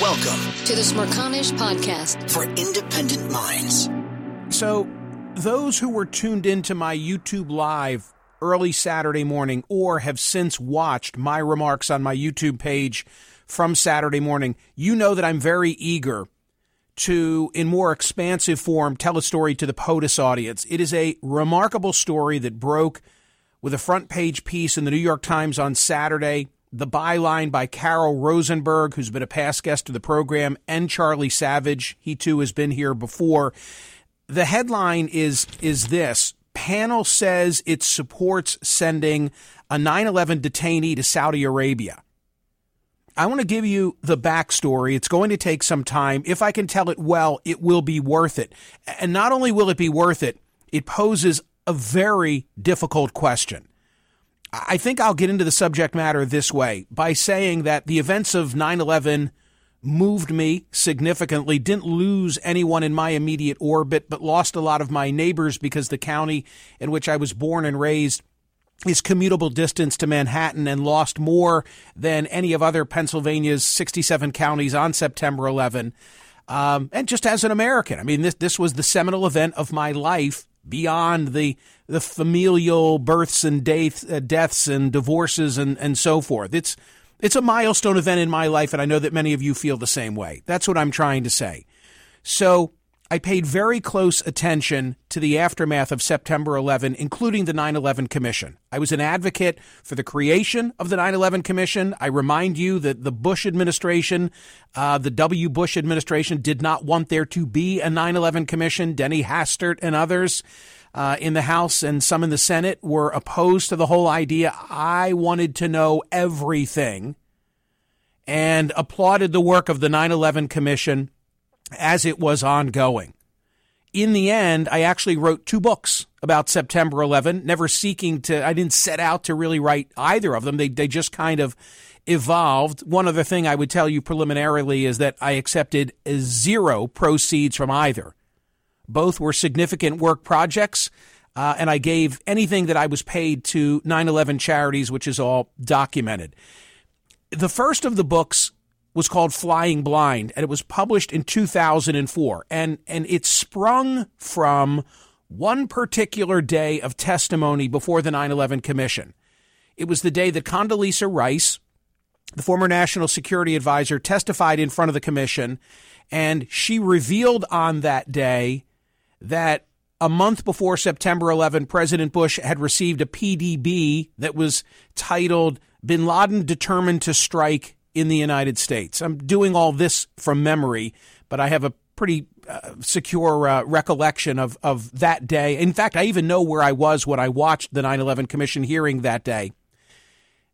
Welcome to the Smerconish Podcast for independent minds. So, those who were tuned into my YouTube Live early Saturday morning or have since watched my remarks on my YouTube page from Saturday morning, you know that I'm very eager to, in more expansive form, tell a story to the POTUS audience. It is a remarkable story that broke with a front page piece in the New York Times on Saturday the byline by Carol Rosenberg, who's been a past guest of the program, and Charlie Savage. He too has been here before. The headline is is this panel says it supports sending a 9/11 detainee to Saudi Arabia. I want to give you the backstory. It's going to take some time. If I can tell it well, it will be worth it. And not only will it be worth it, it poses a very difficult question. I think I'll get into the subject matter this way by saying that the events of 9 11 moved me significantly, didn't lose anyone in my immediate orbit, but lost a lot of my neighbors because the county in which I was born and raised is commutable distance to Manhattan and lost more than any of other Pennsylvania's 67 counties on September 11. Um, and just as an American, I mean, this, this was the seminal event of my life beyond the the familial births and deaths, uh, deaths and divorces and, and so forth. It's it's a milestone event in my life, and I know that many of you feel the same way. That's what I'm trying to say. So I paid very close attention to the aftermath of September 11, including the 9 11 Commission. I was an advocate for the creation of the 9 11 Commission. I remind you that the Bush administration, uh, the W. Bush administration, did not want there to be a 9 11 Commission. Denny Hastert and others uh, in the House and some in the Senate were opposed to the whole idea. I wanted to know everything and applauded the work of the 9 11 Commission as it was ongoing. In the end, I actually wrote two books about September 11, never seeking to, I didn't set out to really write either of them. They, they just kind of evolved. One other thing I would tell you preliminarily is that I accepted zero proceeds from either. Both were significant work projects, uh, and I gave anything that I was paid to 9 11 charities, which is all documented. The first of the books was called Flying Blind, and it was published in 2004. And, and it sprung from one particular day of testimony before the 9 11 Commission. It was the day that Condoleezza Rice, the former national security advisor, testified in front of the commission, and she revealed on that day that a month before September 11, President Bush had received a PDB that was titled Bin Laden Determined to Strike in the United States. I'm doing all this from memory, but I have a pretty uh, secure uh, recollection of, of that day. In fact, I even know where I was when I watched the 9 11 Commission hearing that day.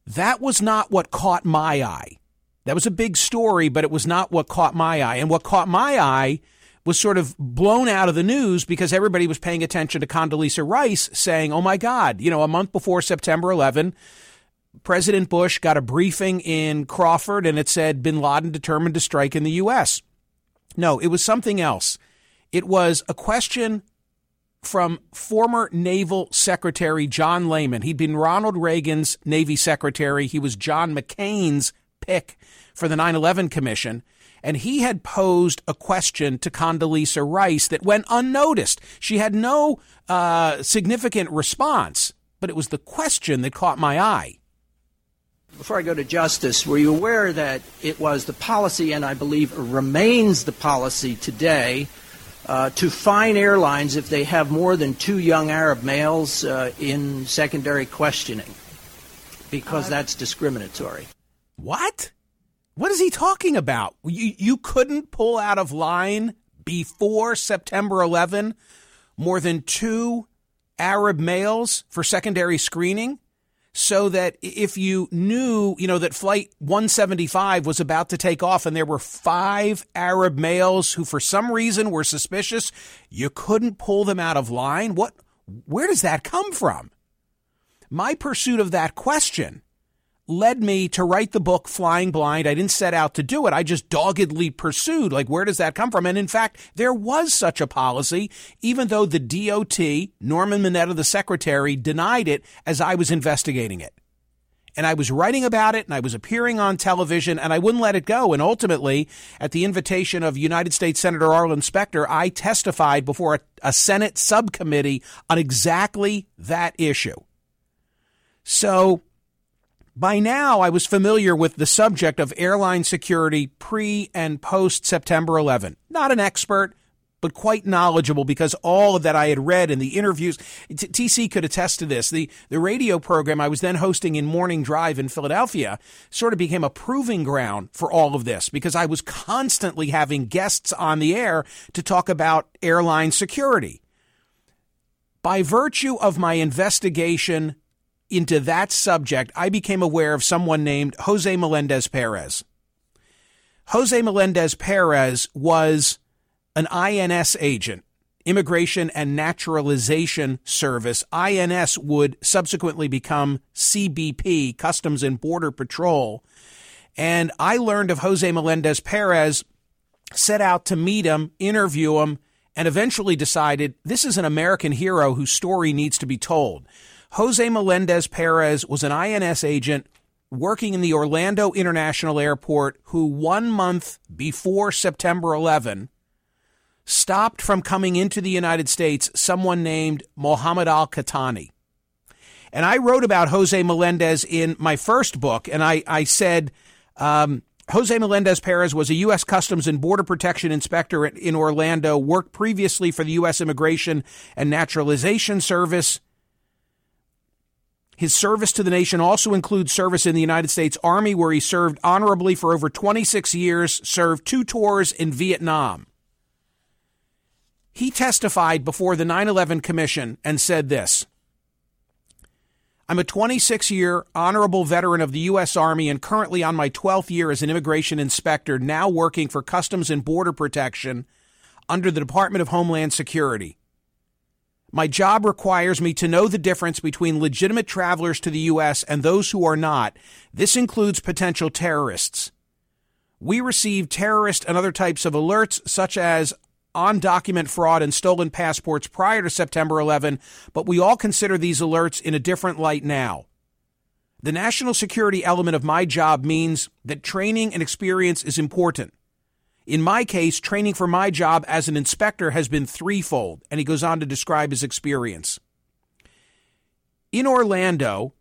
That was not what caught my eye. That was a big story, but it was not what caught my eye. And what caught my eye was sort of blown out of the news because everybody was paying attention to Condoleezza Rice saying, oh my God, you know, a month before September 11, President Bush got a briefing in Crawford and it said bin Laden determined to strike in the U.S. No, it was something else. It was a question from former Naval Secretary John Lehman. He'd been Ronald Reagan's Navy Secretary. He was John McCain's pick for the 9 11 Commission and he had posed a question to Condoleezza Rice that went unnoticed. She had no uh, significant response, but it was the question that caught my eye. Before I go to Justice, were you aware that it was the policy, and I believe remains the policy today, uh, to fine airlines if they have more than two young Arab males uh, in secondary questioning? Because uh, that's discriminatory. What? What is he talking about? You, you couldn't pull out of line before September 11 more than two Arab males for secondary screening? So that if you knew, you know, that flight 175 was about to take off and there were five Arab males who for some reason were suspicious, you couldn't pull them out of line? What where does that come from? My pursuit of that question led me to write the book Flying Blind. I didn't set out to do it. I just doggedly pursued, like, where does that come from? And in fact, there was such a policy, even though the DOT, Norman Mineta, the secretary, denied it as I was investigating it. And I was writing about it and I was appearing on television and I wouldn't let it go. And ultimately, at the invitation of United States Senator Arlen Specter, I testified before a, a Senate subcommittee on exactly that issue. So by now, I was familiar with the subject of airline security pre and post September 11. Not an expert, but quite knowledgeable because all of that I had read in the interviews. TC could attest to this. The, the radio program I was then hosting in Morning Drive in Philadelphia sort of became a proving ground for all of this because I was constantly having guests on the air to talk about airline security. By virtue of my investigation into that subject, I became aware of someone named Jose Melendez Perez. Jose Melendez Perez was an INS agent, Immigration and Naturalization Service. INS would subsequently become CBP, Customs and Border Patrol. And I learned of Jose Melendez Perez, set out to meet him, interview him, and eventually decided this is an American hero whose story needs to be told. Jose Melendez Perez was an INS agent working in the Orlando International Airport who one month before September 11 stopped from coming into the United States someone named Mohammed Al Qahtani. And I wrote about Jose Melendez in my first book, and I, I said um, Jose Melendez Perez was a U.S. Customs and Border Protection inspector in Orlando, worked previously for the U.S. Immigration and Naturalization Service his service to the nation also includes service in the United States Army, where he served honorably for over 26 years, served two tours in Vietnam. He testified before the 9 11 Commission and said this I'm a 26 year honorable veteran of the U.S. Army and currently on my 12th year as an immigration inspector, now working for Customs and Border Protection under the Department of Homeland Security. My job requires me to know the difference between legitimate travelers to the U.S. and those who are not. This includes potential terrorists. We receive terrorist and other types of alerts, such as on document fraud and stolen passports prior to September 11, but we all consider these alerts in a different light now. The national security element of my job means that training and experience is important. In my case, training for my job as an inspector has been threefold, and he goes on to describe his experience. In Orlando,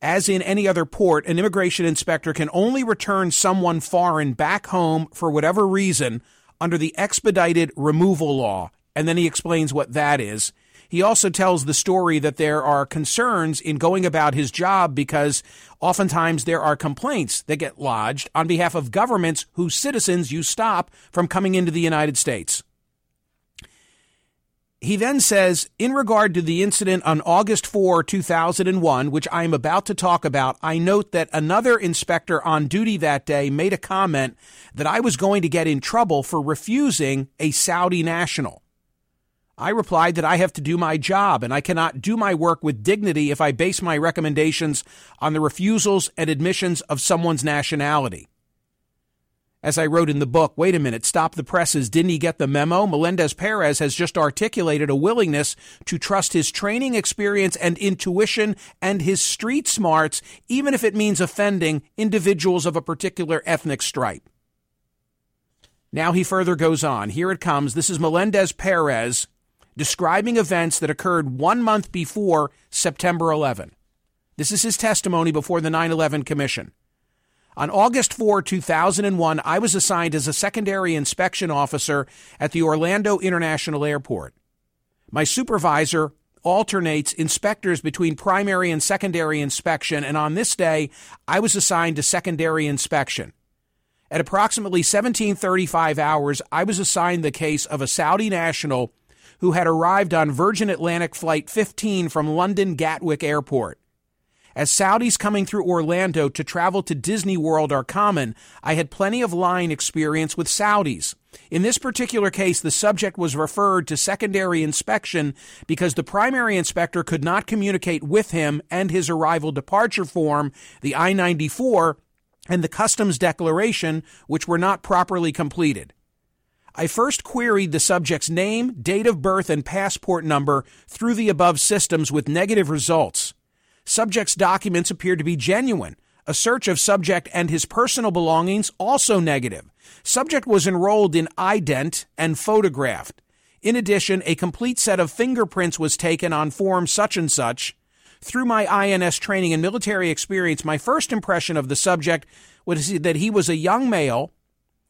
as in any other port, an immigration inspector can only return someone foreign back home for whatever reason under the expedited removal law. And then he explains what that is. He also tells the story that there are concerns in going about his job because oftentimes there are complaints that get lodged on behalf of governments whose citizens you stop from coming into the United States. He then says, in regard to the incident on August 4, 2001, which I am about to talk about, I note that another inspector on duty that day made a comment that I was going to get in trouble for refusing a Saudi national. I replied that I have to do my job and I cannot do my work with dignity if I base my recommendations on the refusals and admissions of someone's nationality. As I wrote in the book, wait a minute, stop the presses. Didn't he get the memo? Melendez Perez has just articulated a willingness to trust his training experience and intuition and his street smarts, even if it means offending individuals of a particular ethnic stripe. Now he further goes on. Here it comes. This is Melendez Perez describing events that occurred one month before September 11. This is his testimony before the 9 11 Commission. On August 4, 2001, I was assigned as a secondary inspection officer at the Orlando International Airport. My supervisor alternates inspectors between primary and secondary inspection, and on this day, I was assigned to secondary inspection. At approximately 1735 hours, I was assigned the case of a Saudi national who had arrived on Virgin Atlantic Flight 15 from London Gatwick Airport. As Saudis coming through Orlando to travel to Disney World are common, I had plenty of line experience with Saudis. In this particular case, the subject was referred to secondary inspection because the primary inspector could not communicate with him and his arrival departure form, the I 94, and the customs declaration, which were not properly completed. I first queried the subject's name, date of birth, and passport number through the above systems with negative results. Subject's documents appeared to be genuine. A search of subject and his personal belongings also negative. Subject was enrolled in ident and photographed. In addition, a complete set of fingerprints was taken on form such and such. Through my INS training and military experience, my first impression of the subject was that he was a young male,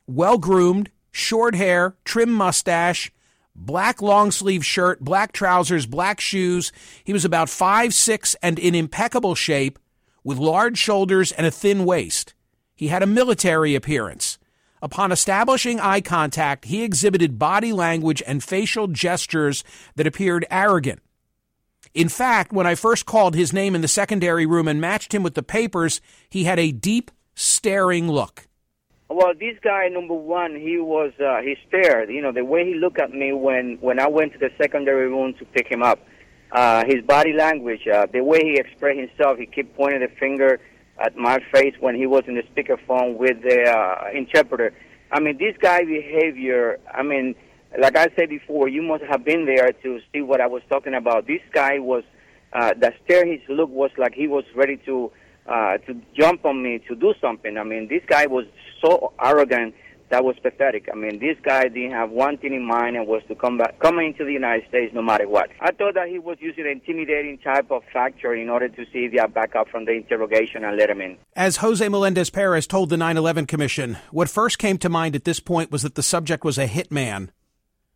well groomed, short hair, trim mustache, black long sleeve shirt, black trousers, black shoes. He was about five six and in impeccable shape, with large shoulders and a thin waist. He had a military appearance. Upon establishing eye contact, he exhibited body language and facial gestures that appeared arrogant. In fact, when I first called his name in the secondary room and matched him with the papers, he had a deep, staring look. Well, this guy, number one, he was uh, he stared. You know, the way he looked at me when when I went to the secondary room to pick him up, uh, his body language, uh, the way he expressed himself, he kept pointing the finger at my face when he was in the speakerphone with the uh, interpreter. I mean, this guy behavior. I mean, like I said before, you must have been there to see what I was talking about. This guy was uh, the stare. His look was like he was ready to uh, to jump on me to do something. I mean, this guy was so arrogant that was pathetic. I mean, this guy didn't have one thing in mind and was to come back, come into the United States no matter what. I thought that he was using an intimidating type of factor in order to see if backup from the interrogation and let him in. As Jose Melendez Perez told the 9-11 Commission, what first came to mind at this point was that the subject was a hitman.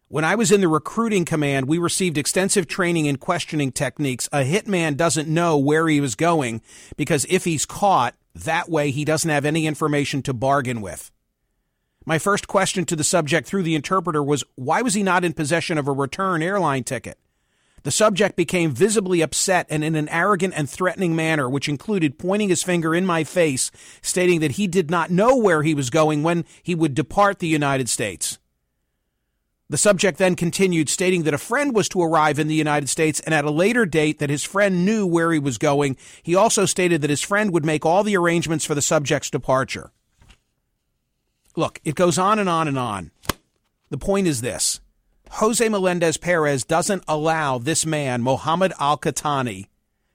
When I was in the recruiting command, we received extensive training in questioning techniques. A hitman doesn't know where he was going because if he's caught, that way he doesn't have any information to bargain with. My first question to the subject through the interpreter was why was he not in possession of a return airline ticket? The subject became visibly upset and in an arrogant and threatening manner, which included pointing his finger in my face, stating that he did not know where he was going when he would depart the United States. The subject then continued, stating that a friend was to arrive in the United States and at a later date that his friend knew where he was going. He also stated that his friend would make all the arrangements for the subject's departure. Look, it goes on and on and on. The point is this Jose Melendez Perez doesn't allow this man, Mohammed Al Qahtani,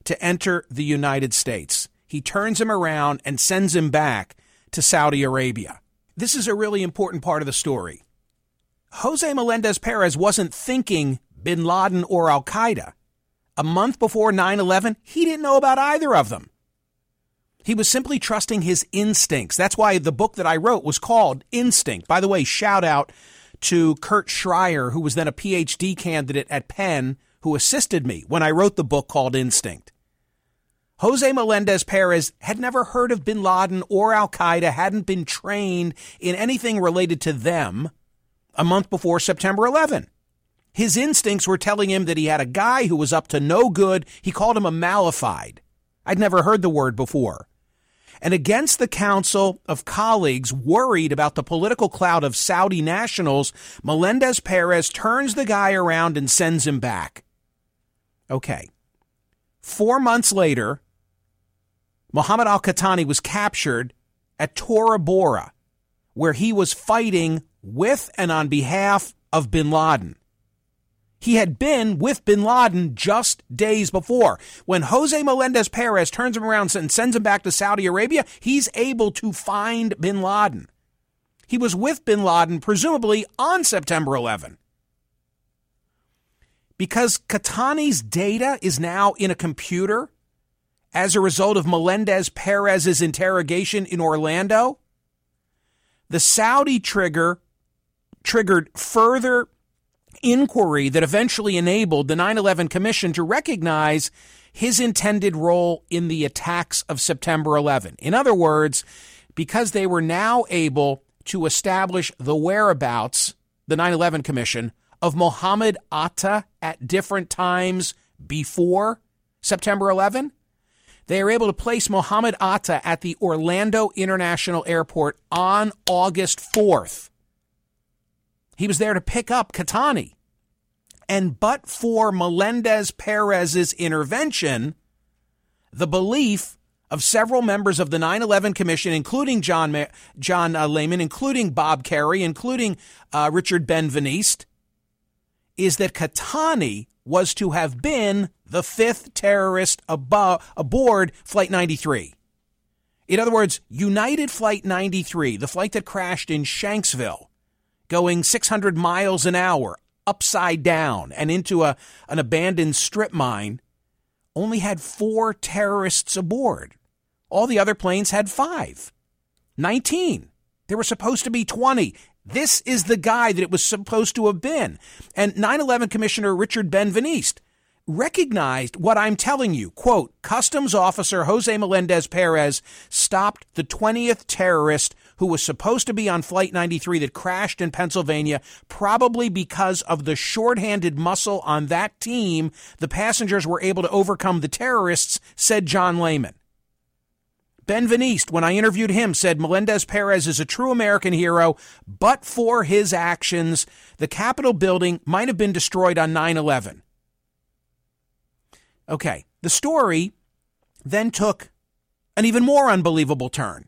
to enter the United States. He turns him around and sends him back to Saudi Arabia. This is a really important part of the story. Jose Melendez Perez wasn't thinking bin Laden or Al Qaeda. A month before 9 11, he didn't know about either of them. He was simply trusting his instincts. That's why the book that I wrote was called Instinct. By the way, shout out to Kurt Schreier, who was then a PhD candidate at Penn, who assisted me when I wrote the book called Instinct. Jose Melendez Perez had never heard of bin Laden or Al Qaeda, hadn't been trained in anything related to them a month before September 11. His instincts were telling him that he had a guy who was up to no good. He called him a malified. I'd never heard the word before. And against the council of colleagues worried about the political cloud of Saudi nationals, Melendez Perez turns the guy around and sends him back. Okay. Four months later, Mohammed Al Qahtani was captured at Tora Bora, where he was fighting with and on behalf of bin Laden. He had been with bin Laden just days before. When Jose Melendez Perez turns him around and sends him back to Saudi Arabia, he's able to find bin Laden. He was with bin Laden, presumably on September 11. Because Qahtani's data is now in a computer as a result of Melendez Perez's interrogation in Orlando, the Saudi trigger triggered further inquiry that eventually enabled the 9 11 Commission to recognize his intended role in the attacks of September 11. In other words, because they were now able to establish the whereabouts, the 9 11 Commission, of Mohammed Atta at different times before September 11, They are able to place Mohammed Atta at the Orlando International Airport on August 4th. He was there to pick up Qahtani. And but for Melendez Perez's intervention, the belief of several members of the 9/11 Commission, including John Ma- John uh, Lehman, including Bob Kerrey, including uh, Richard Ben-Veniste, is that Qahtani was to have been the fifth terrorist above, aboard Flight 93. In other words, United Flight 93, the flight that crashed in Shanksville, going 600 miles an hour upside down and into a, an abandoned strip mine, only had four terrorists aboard. All the other planes had five. 19. There were supposed to be 20. This is the guy that it was supposed to have been. And 9 11 Commissioner Richard Ben-Veniste recognized what I'm telling you. Quote, Customs Officer Jose Melendez Perez stopped the 20th terrorist who was supposed to be on Flight 93 that crashed in Pennsylvania, probably because of the shorthanded muscle on that team, the passengers were able to overcome the terrorists, said John Lehman. Ben-Veniste, when I interviewed him, said Melendez Perez is a true American hero, but for his actions, the Capitol building might have been destroyed on 9 11. Okay, the story then took an even more unbelievable turn.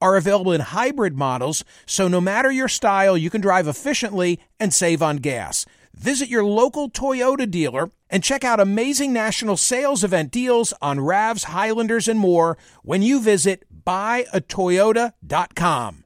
are available in hybrid models, so no matter your style, you can drive efficiently and save on gas. Visit your local Toyota dealer and check out amazing national sales event deals on RAVs, Highlanders, and more when you visit buyatoyota.com.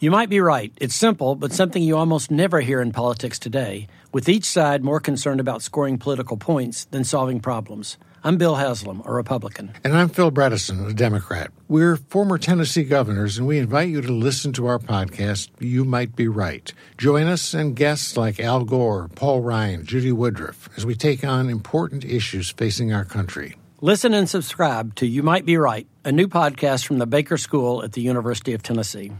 You might be right. It's simple, but something you almost never hear in politics today, with each side more concerned about scoring political points than solving problems. I'm Bill Haslam, a Republican. And I'm Phil Bredesen, a Democrat. We're former Tennessee governors, and we invite you to listen to our podcast, You Might Be Right. Join us and guests like Al Gore, Paul Ryan, Judy Woodruff, as we take on important issues facing our country. Listen and subscribe to You Might Be Right, a new podcast from the Baker School at the University of Tennessee.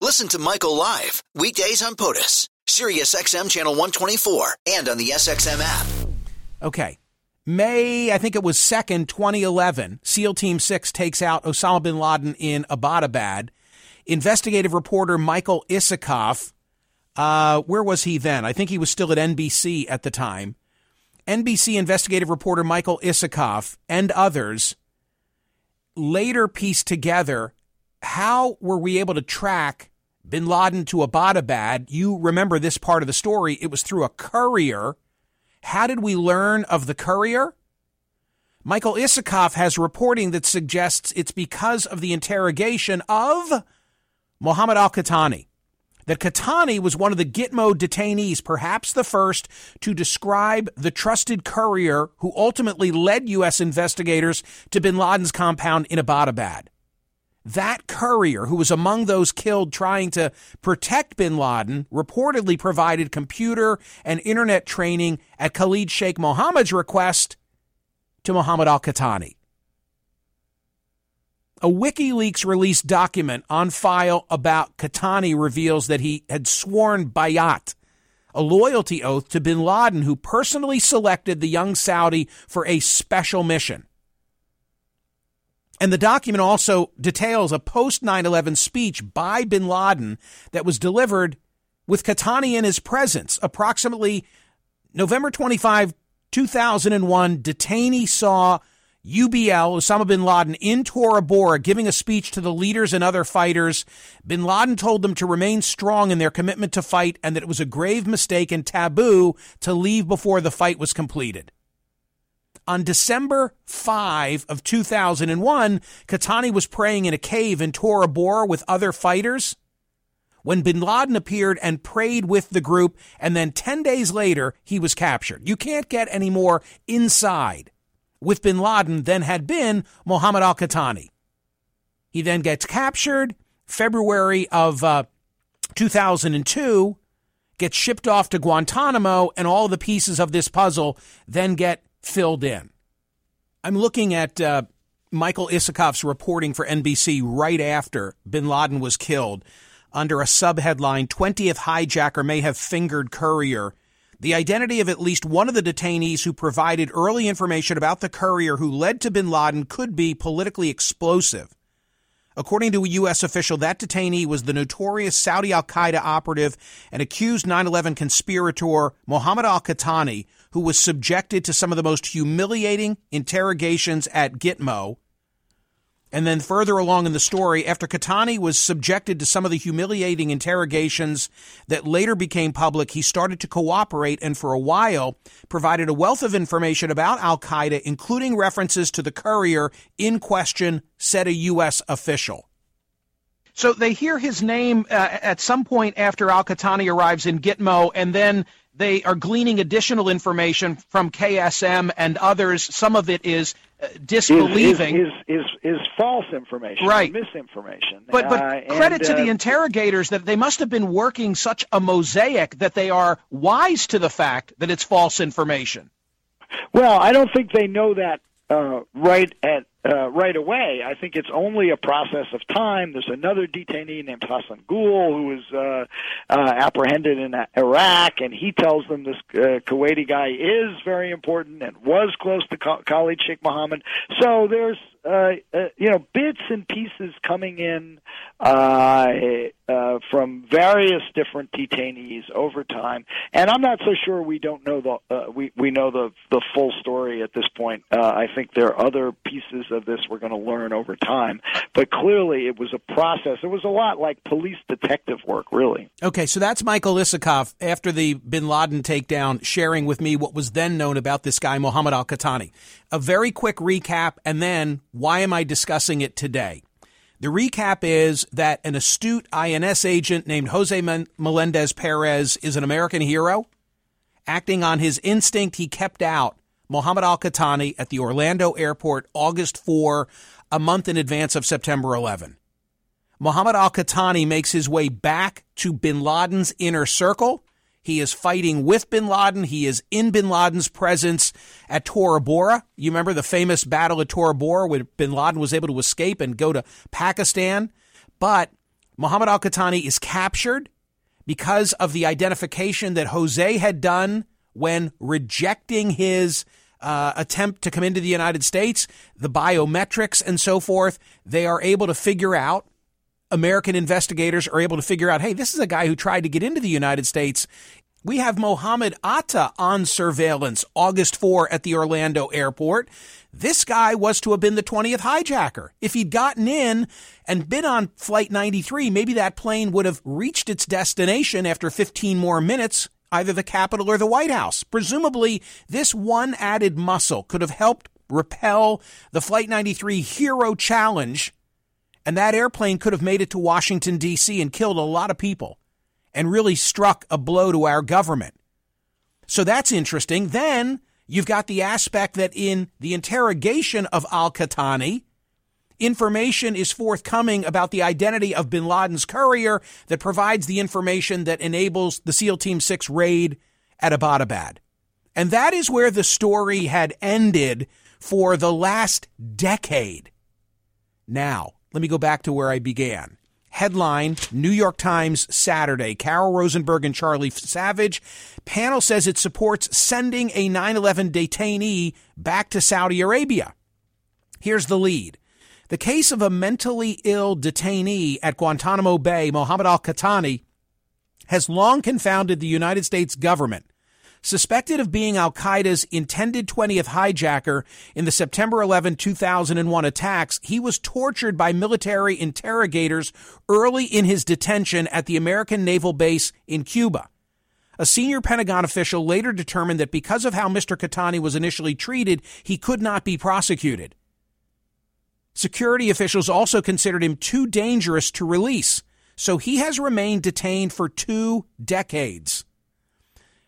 Listen to Michael live weekdays on POTUS, Sirius XM channel 124, and on the SXM app. Okay. May, I think it was 2nd, 2011, SEAL Team 6 takes out Osama bin Laden in Abbottabad. Investigative reporter Michael Isikoff, uh, where was he then? I think he was still at NBC at the time. NBC investigative reporter Michael Isikoff and others later pieced together how were we able to track bin Laden to Abbottabad. You remember this part of the story. It was through a courier. How did we learn of the courier? Michael Isikoff has reporting that suggests it's because of the interrogation of Mohammed al Qahtani. That Qahtani was one of the Gitmo detainees, perhaps the first to describe the trusted courier who ultimately led U.S. investigators to bin Laden's compound in Abbottabad. That courier, who was among those killed trying to protect bin Laden, reportedly provided computer and internet training at Khalid Sheikh Mohammed's request to Mohammed al Qahtani. A WikiLeaks released document on file about Qahtani reveals that he had sworn bayat, a loyalty oath to bin Laden, who personally selected the young Saudi for a special mission. And the document also details a post 9 11 speech by bin Laden that was delivered with Qahtani in his presence. Approximately November 25, 2001, detainee saw UBL, Osama bin Laden, in Tora Bora, giving a speech to the leaders and other fighters. Bin Laden told them to remain strong in their commitment to fight and that it was a grave mistake and taboo to leave before the fight was completed. On December 5 of 2001, Qahtani was praying in a cave in Tora Bora with other fighters when bin Laden appeared and prayed with the group, and then 10 days later, he was captured. You can't get any more inside with bin Laden than had been Mohammed al Qahtani. He then gets captured February of uh, 2002, gets shipped off to Guantanamo, and all the pieces of this puzzle then get filled in. I'm looking at uh, Michael Isikoff's reporting for NBC right after bin Laden was killed under a subheadline 20th hijacker may have fingered courier. The identity of at least one of the detainees who provided early information about the courier who led to bin Laden could be politically explosive. According to a U.S. official, that detainee was the notorious Saudi Al Qaeda operative and accused 9 11 conspirator Mohammed Al Qahtani, who was subjected to some of the most humiliating interrogations at Gitmo and then further along in the story, after Qahtani was subjected to some of the humiliating interrogations that later became public, he started to cooperate and for a while provided a wealth of information about Al Qaeda, including references to the courier in question, said a U.S. official. So they hear his name uh, at some point after Al Qahtani arrives in Gitmo, and then they are gleaning additional information from KSM and others. Some of it is uh, disbelieving is, is, is, is, false information, right? Misinformation. But but uh, credit and, to uh, the interrogators that they must have been working such a mosaic that they are wise to the fact that it's false information. Well, I don't think they know that uh, right at uh, right away. I think it's only a process of time. There's another detainee named Hassan Gul who was uh, uh, apprehended in Iraq, and he tells them this uh, Kuwaiti guy is very important and was close to Khalid Sheikh Mohammed. So there's uh, uh, you know bits and pieces coming in uh, uh, from various different detainees over time, and I'm not so sure we don't know the uh, we we know the the full story at this point. Uh, I think there are other pieces of this we're going to learn over time, but clearly it was a process. It was a lot like police detective work, really. Okay, so that's Michael Isikoff after the Bin Laden takedown, sharing with me what was then known about this guy Mohammed Al Qahtani. A very quick recap, and then why am I discussing it today? The recap is that an astute INS agent named Jose Melendez Perez is an American hero. Acting on his instinct, he kept out Mohammed Al Qahtani at the Orlando airport August 4, a month in advance of September 11. Mohammed Al Qahtani makes his way back to bin Laden's inner circle he is fighting with bin Laden. He is in bin Laden's presence at Tora Bora. You remember the famous battle at Tora Bora where bin Laden was able to escape and go to Pakistan? But Muhammad al Qahtani is captured because of the identification that Jose had done when rejecting his uh, attempt to come into the United States, the biometrics and so forth. They are able to figure out American investigators are able to figure out, hey, this is a guy who tried to get into the United States. We have Mohammed Atta on surveillance August 4 at the Orlando airport. This guy was to have been the 20th hijacker. If he'd gotten in and been on Flight 93, maybe that plane would have reached its destination after 15 more minutes, either the Capitol or the White House. Presumably, this one added muscle could have helped repel the Flight 93 hero challenge and that airplane could have made it to Washington, D.C. and killed a lot of people and really struck a blow to our government. So that's interesting. Then you've got the aspect that in the interrogation of Al Qahtani, information is forthcoming about the identity of bin Laden's courier that provides the information that enables the SEAL Team 6 raid at Abbottabad. And that is where the story had ended for the last decade. Now, let me go back to where I began. Headline New York Times Saturday. Carol Rosenberg and Charlie Savage. Panel says it supports sending a 9 11 detainee back to Saudi Arabia. Here's the lead. The case of a mentally ill detainee at Guantanamo Bay, Mohammed al Qahtani, has long confounded the United States government Suspected of being Al Qaeda's intended 20th hijacker in the September 11, 2001 attacks, he was tortured by military interrogators early in his detention at the American naval base in Cuba. A senior Pentagon official later determined that because of how Mr. Qahtani was initially treated, he could not be prosecuted. Security officials also considered him too dangerous to release, so he has remained detained for two decades.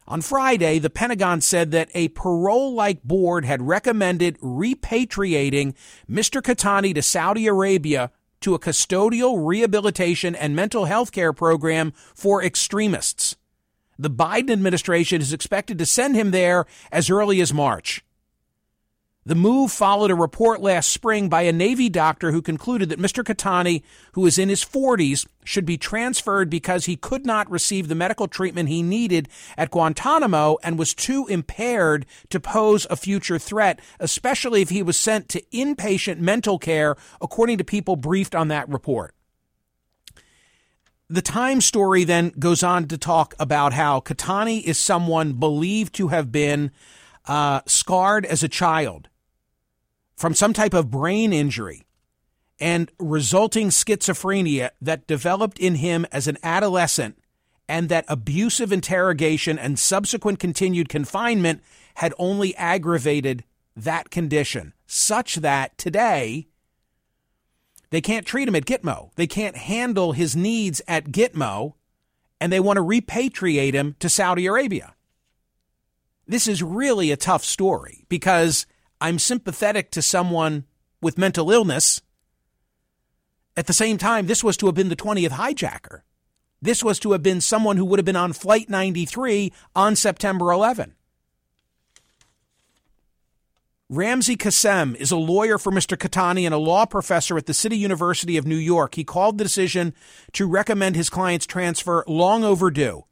On Friday, the Pentagon said that a parole like board had recommended repatriating Mr. Qahtani to Saudi Arabia to a custodial rehabilitation and mental health care program for extremists. The Biden administration is expected to send him there as early as March. The move followed a report last spring by a Navy doctor who concluded that Mr. Qahtani, who is in his 40s, should be transferred because he could not receive the medical treatment he needed at Guantanamo and was too impaired to pose a future threat, especially if he was sent to inpatient mental care, according to people briefed on that report. The Time story then goes on to talk about how Qahtani is someone believed to have been uh, scarred as a child from some type of brain injury and resulting schizophrenia that developed in him as an adolescent, and that abusive interrogation and subsequent continued confinement had only aggravated that condition, such that today they can't treat him at Gitmo. They can't handle his needs at Gitmo, and they want to repatriate him to Saudi Arabia. This is really a tough story because I'm sympathetic to someone with mental illness. At the same time, this was to have been the 20th hijacker. This was to have been someone who would have been on Flight 93 on September 11. Ramzi Kassem is a lawyer for Mr. Qahtani and a law professor at the City University of New York. He called the decision to recommend his client's transfer long overdue.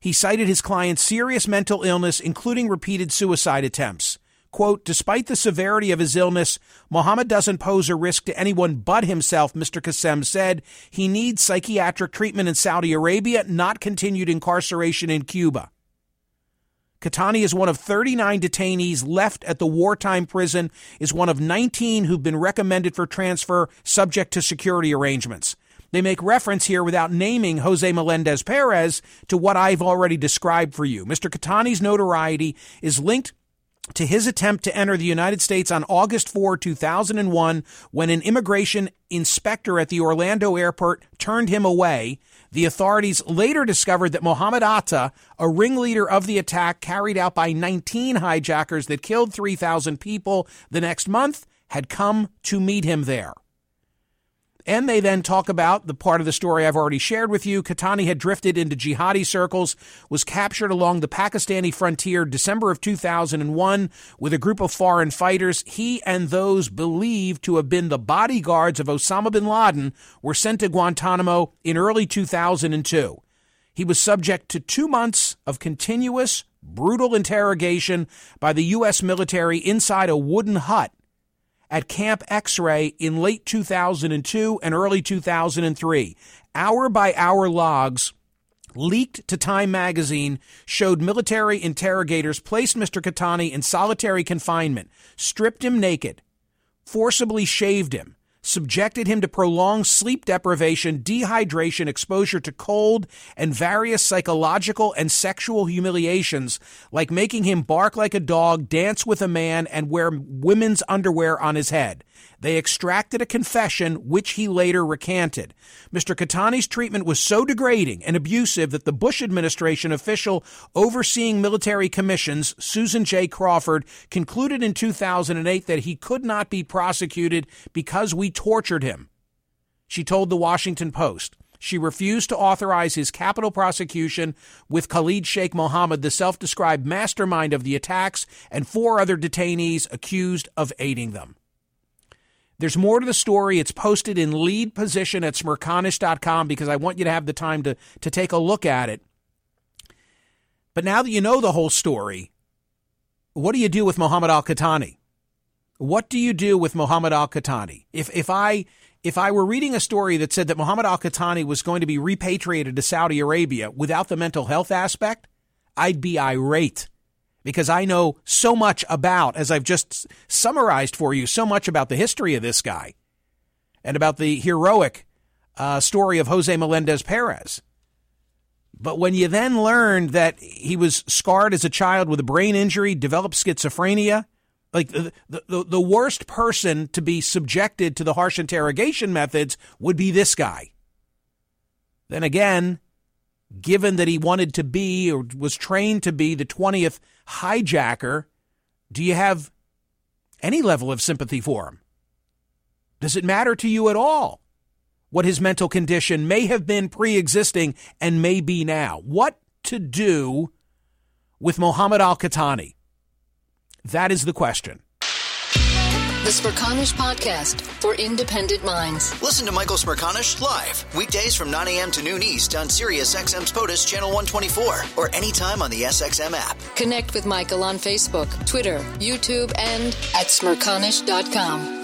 He cited his client's serious mental illness, including repeated suicide attempts. Quote, despite the severity of his illness, Mohammed doesn't pose a risk to anyone but himself, Mr. Kassem said. He needs psychiatric treatment in Saudi Arabia, not continued incarceration in Cuba. Qahtani is one of 39 detainees left at the wartime prison, is one of 19 who've been recommended for transfer subject to security arrangements. They make reference here without naming Jose Melendez Perez to what I've already described for you. Mr. Qahtani's notoriety is linked to his attempt to enter the United States on August 4, 2001, when an immigration inspector at the Orlando airport turned him away. The authorities later discovered that Mohammed Atta, a ringleader of the attack carried out by 19 hijackers that killed 3,000 people the next month, had come to meet him there. And they then talk about the part of the story I've already shared with you. Qahtani had drifted into jihadi circles, was captured along the Pakistani frontier December of 2001 with a group of foreign fighters. He and those believed to have been the bodyguards of Osama bin Laden were sent to Guantanamo in early 2002. He was subject to two months of continuous, brutal interrogation by the U.S. military inside a wooden hut at Camp X ray in late 2002 and early 2003. Hour by hour logs leaked to Time magazine showed military interrogators placed Mr. Qahtani in solitary confinement, stripped him naked, forcibly shaved him, subjected him to prolonged sleep deprivation, dehydration, exposure to cold, and various psychological and sexual humiliations, like making him bark like a dog, dance with a man, and wear women's underwear on his head. They extracted a confession, which he later recanted. Mr. Qahtani's treatment was so degrading and abusive that the Bush administration official overseeing military commissions, Susan J. Crawford, concluded in 2008 that he could not be prosecuted because we tortured him. She told the Washington Post. She refused to authorize his capital prosecution with Khalid Sheikh Mohammed, the self described mastermind of the attacks, and four other detainees accused of aiding them. There's more to the story. It's posted in lead position at smerconish.com because I want you to have the time to, to take a look at it. But now that you know the whole story, what do you do with Muhammad al Qahtani? What do you do with Muhammad al Qahtani? If, if I if I were reading a story that said that Muhammad al Qahtani was going to be repatriated to Saudi Arabia without the mental health aspect, I'd be irate because I know so much about, as I've just summarized for you, so much about the history of this guy and about the heroic uh, story of Jose Melendez Perez. But when you then learn that he was scarred as a child with a brain injury, developed schizophrenia, like the, the, the worst person to be subjected to the harsh interrogation methods would be this guy. Then again, given that he wanted to be or was trained to be the 20th hijacker, do you have any level of sympathy for him? Does it matter to you at all what his mental condition may have been pre existing and may be now? What to do with Mohammed Al Qahtani? That is the question. The Smerconish Podcast for independent minds. Listen to Michael Smerconish live weekdays from 9 a.m. to noon East on Sirius XM's POTUS Channel 124 or anytime on the SXM app. Connect with Michael on Facebook, Twitter, YouTube, and at smerconish.com.